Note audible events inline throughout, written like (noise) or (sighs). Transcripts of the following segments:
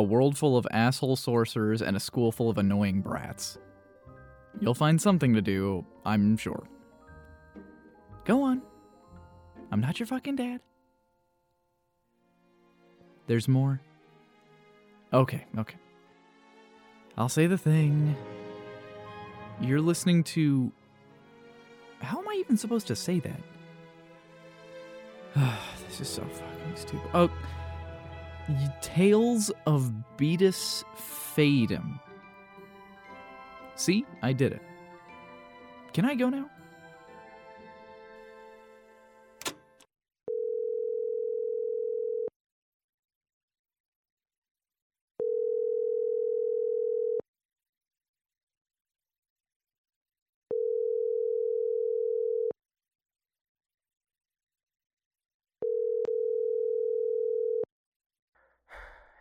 a world full of asshole sorcerers, and a school full of annoying brats. You'll find something to do, I'm sure. Go on. I'm not your fucking dad. There's more. Okay, okay. I'll say the thing. You're listening to. How am I even supposed to say that? (sighs) this is so fucking stupid. Oh. Tales of Beatus Fatum. See, I did it. Can I go now?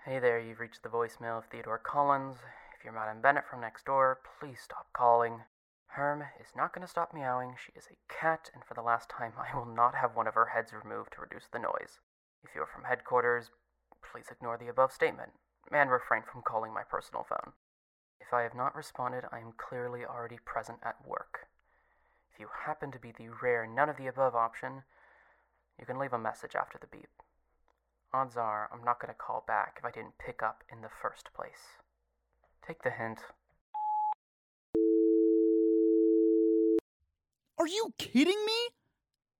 Hey there, you've reached the voicemail of Theodore Collins. If you're Madame Bennett from next door, please stop calling. Herm is not going to stop meowing. She is a cat, and for the last time, I will not have one of her heads removed to reduce the noise. If you're from headquarters, please ignore the above statement and refrain from calling my personal phone. If I have not responded, I am clearly already present at work. If you happen to be the rare none of the above option, you can leave a message after the beep. Odds are I'm not going to call back if I didn't pick up in the first place. Take the hint. Are you kidding me?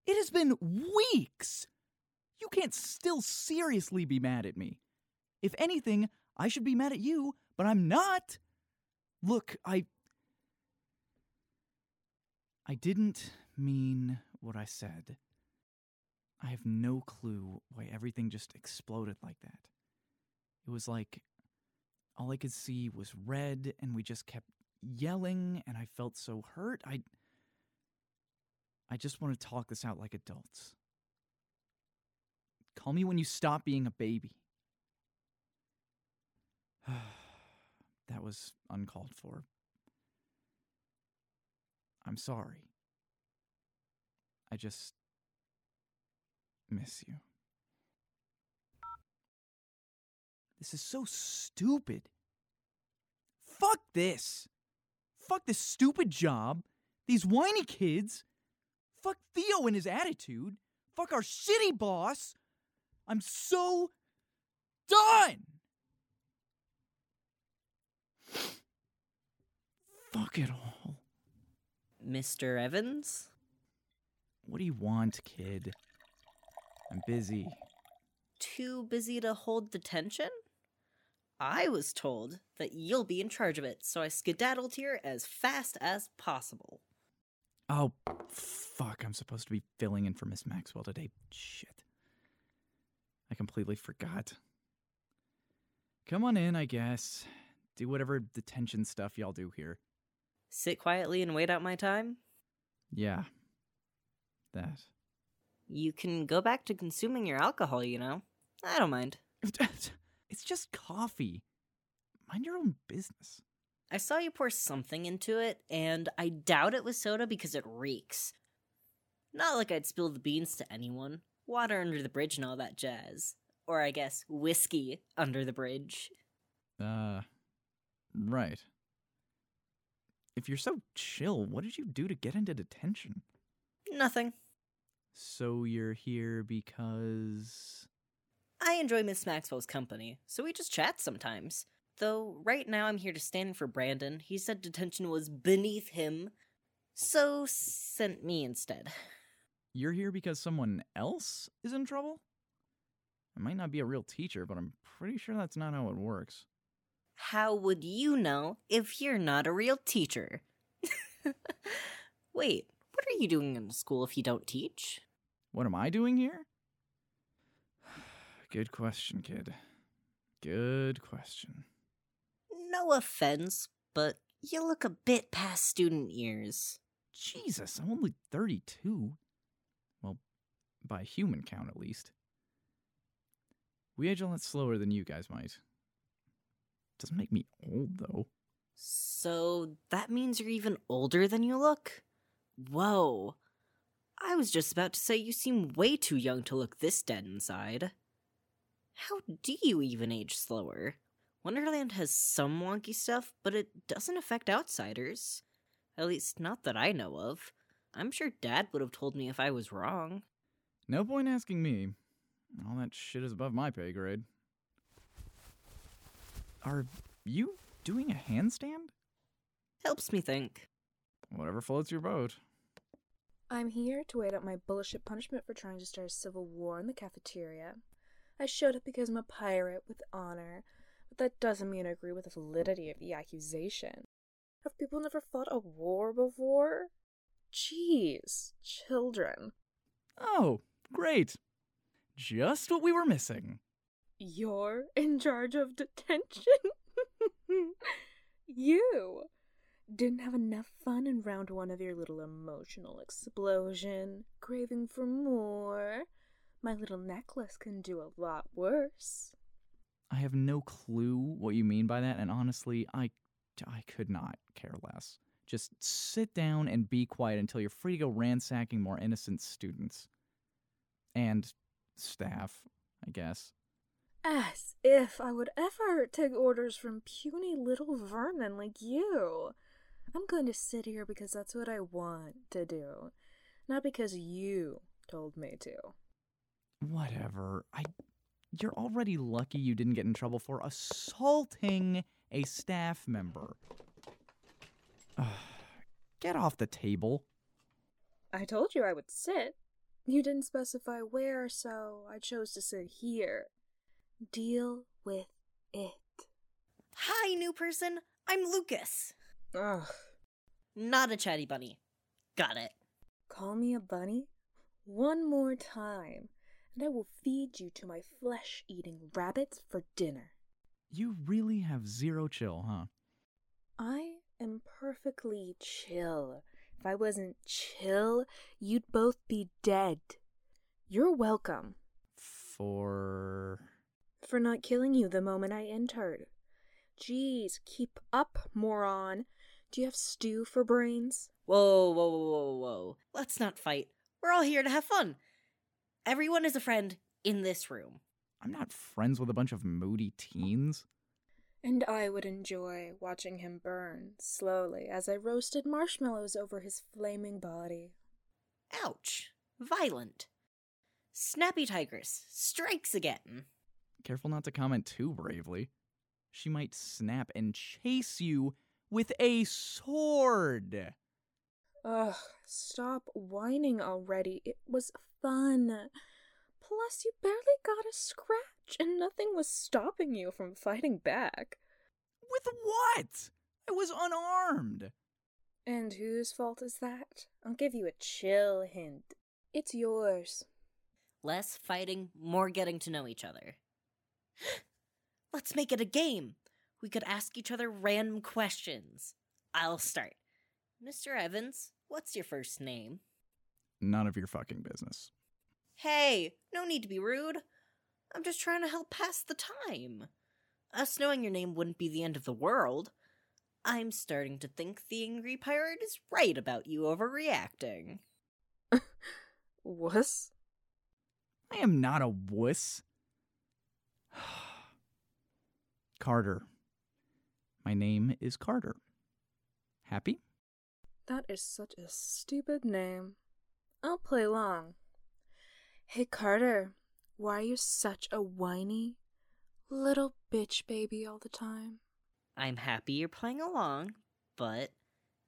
It has been weeks. You can't still seriously be mad at me. If anything, I should be mad at you, but I'm not. Look, I. I didn't mean what I said. I have no clue why everything just exploded like that. It was like all I could see was red, and we just kept yelling, and I felt so hurt. I. I just want to talk this out like adults. Call me when you stop being a baby. (sighs) that was uncalled for. I'm sorry. I just miss you. This is so stupid. Fuck this. Fuck this stupid job. These whiny kids. Fuck Theo and his attitude. Fuck our shitty boss. I'm so done. Fuck it all. Mr. Evans? What do you want, kid? I'm busy. Too busy to hold detention? I was told that you'll be in charge of it, so I skedaddled here as fast as possible. Oh, fuck. I'm supposed to be filling in for Miss Maxwell today. Shit. I completely forgot. Come on in, I guess. Do whatever detention stuff y'all do here. Sit quietly and wait out my time? Yeah. That. You can go back to consuming your alcohol, you know. I don't mind. (laughs) It's just coffee. Mind your own business. I saw you pour something into it, and I doubt it was soda because it reeks. Not like I'd spill the beans to anyone. Water under the bridge and all that jazz. Or I guess whiskey under the bridge. Uh, right. If you're so chill, what did you do to get into detention? Nothing. So you're here because. I enjoy Miss Maxwell's company, so we just chat sometimes. Though right now I'm here to stand for Brandon. He said detention was beneath him, so sent me instead. You're here because someone else is in trouble? I might not be a real teacher, but I'm pretty sure that's not how it works. How would you know if you're not a real teacher? (laughs) Wait, what are you doing in school if you don't teach? What am I doing here? (sighs) Good question, kid. Good question. No offense, but you look a bit past student years. Jesus, I'm only 32. Well, by human count at least. We age a lot slower than you guys might. Doesn't make me old, though. So that means you're even older than you look? Whoa. I was just about to say you seem way too young to look this dead inside. How do you even age slower? Wonderland has some wonky stuff, but it doesn't affect outsiders. At least, not that I know of. I'm sure Dad would have told me if I was wrong. No point asking me. All that shit is above my pay grade. Are you doing a handstand? Helps me think. Whatever floats your boat. I'm here to wait out my bullshit punishment for trying to start a civil war in the cafeteria. I showed up because I'm a pirate with honor, but that doesn't mean I agree with the validity of the accusation. Have people never fought a war before? Jeez, children. Oh, great. Just what we were missing. You're in charge of detention? (laughs) you didn't have enough fun in round one of your little emotional explosion, craving for more. My little necklace can do a lot worse. I have no clue what you mean by that, and honestly, I, I could not care less. Just sit down and be quiet until you're free to go ransacking more innocent students. And staff, I guess. As if I would ever take orders from puny little vermin like you. I'm going to sit here because that's what I want to do, not because you told me to. Whatever. I you're already lucky you didn't get in trouble for assaulting a staff member. Ugh, (sighs) get off the table. I told you I would sit. You didn't specify where, so I chose to sit here. Deal with it. Hi, new person. I'm Lucas. Ugh. Not a chatty bunny. Got it. Call me a bunny? One more time, and I will feed you to my flesh eating rabbits for dinner. You really have zero chill, huh? I am perfectly chill. If I wasn't chill, you'd both be dead. You're welcome For for not killing you the moment I entered. Geez, keep up, moron. Do you have stew for brains? Whoa, whoa, whoa, whoa, whoa. Let's not fight. We're all here to have fun. Everyone is a friend in this room. I'm not friends with a bunch of moody teens. And I would enjoy watching him burn slowly as I roasted marshmallows over his flaming body. Ouch. Violent. Snappy Tigress strikes again. Careful not to comment too bravely. She might snap and chase you with a sword. Ugh, stop whining already. It was fun. Plus, you barely got a scratch, and nothing was stopping you from fighting back. With what? I was unarmed. And whose fault is that? I'll give you a chill hint. It's yours. Less fighting, more getting to know each other. (gasps) Let's make it a game. We could ask each other random questions. I'll start. Mr. Evans, what's your first name? None of your fucking business. Hey, no need to be rude. I'm just trying to help pass the time. Us knowing your name wouldn't be the end of the world. I'm starting to think the angry pirate is right about you overreacting. Wuss? I am not a wuss. (sighs) Carter. My name is Carter. Happy? That is such a stupid name. I'll play along. Hey, Carter, why are you such a whiny little bitch baby all the time? I'm happy you're playing along, but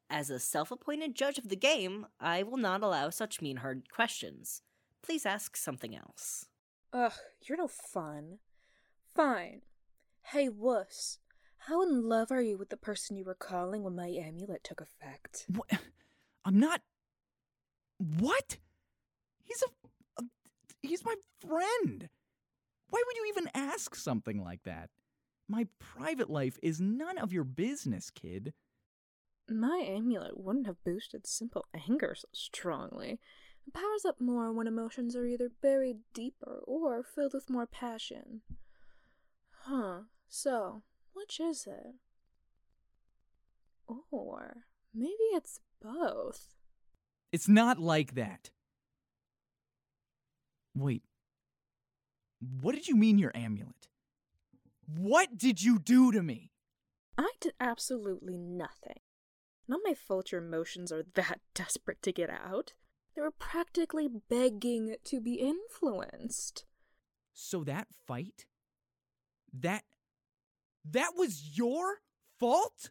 as a self appointed judge of the game, I will not allow such mean hearted questions. Please ask something else. Ugh, you're no fun. Fine. Hey, wuss, how in love are you with the person you were calling when my amulet took effect? What? (sighs) I'm not. What? He's a, a. He's my friend. Why would you even ask something like that? My private life is none of your business, kid. My amulet wouldn't have boosted simple anger so strongly. It powers up more when emotions are either buried deeper or filled with more passion. Huh, so, which is it? Or maybe it's both. It's not like that. Wait. What did you mean your amulet? What did you do to me? I did absolutely nothing. Not my fault your emotions are that (laughs) desperate to get out. They were practically begging to be influenced. So that fight? That. That was your fault?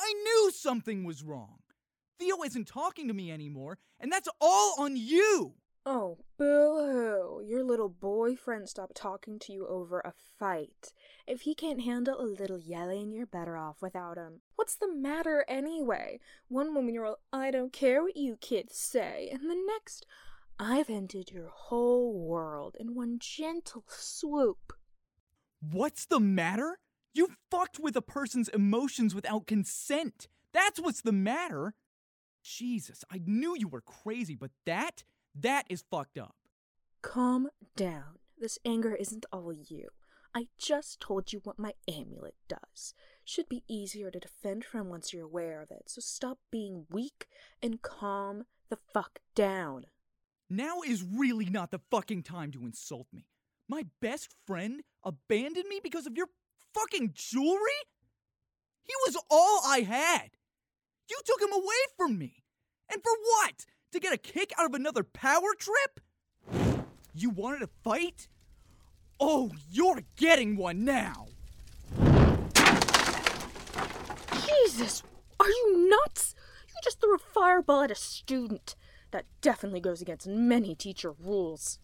I knew something was wrong. Theo isn't talking to me anymore, and that's all on you! Oh, boo hoo. Your little boyfriend stopped talking to you over a fight. If he can't handle a little yelling, you're better off without him. What's the matter anyway? One moment you're all, I don't care what you kids say, and the next, I've ended your whole world in one gentle swoop. What's the matter? You fucked with a person's emotions without consent. That's what's the matter. Jesus, I knew you were crazy, but that that is fucked up. Calm down. This anger isn't all you. I just told you what my amulet does. Should be easier to defend from once you're aware of it, so stop being weak and calm the fuck down. Now is really not the fucking time to insult me. My best friend abandoned me because of your fucking jewelry? He was all I had. You took him away from me. And for what? To get a kick out of another power trip? You wanted to fight? Oh, you're getting one now! Jesus! Are you nuts? You just threw a fireball at a student. That definitely goes against many teacher rules.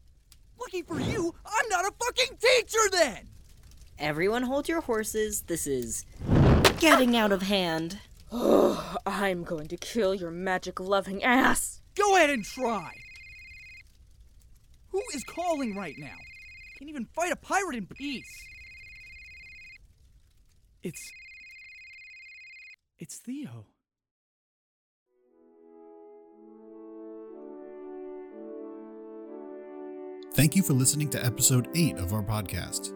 Lucky for you, I'm not a fucking teacher then! Everyone hold your horses. This is getting out of hand. Oh, (sighs) I'm going to kill your magic loving ass! Go ahead and try. Who is calling right now? Can't even fight a pirate in peace. It's. It's Theo. Thank you for listening to episode 8 of our podcast.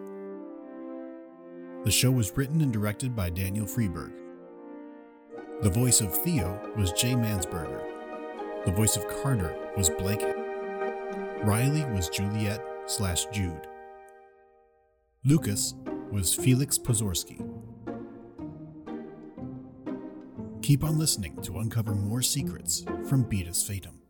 The show was written and directed by Daniel Freeberg. The voice of Theo was Jay Mansberger. The voice of Carter was Blake. Riley was Juliet slash Jude. Lucas was Felix Pozorski. Keep on listening to uncover more secrets from Beatus Fatum.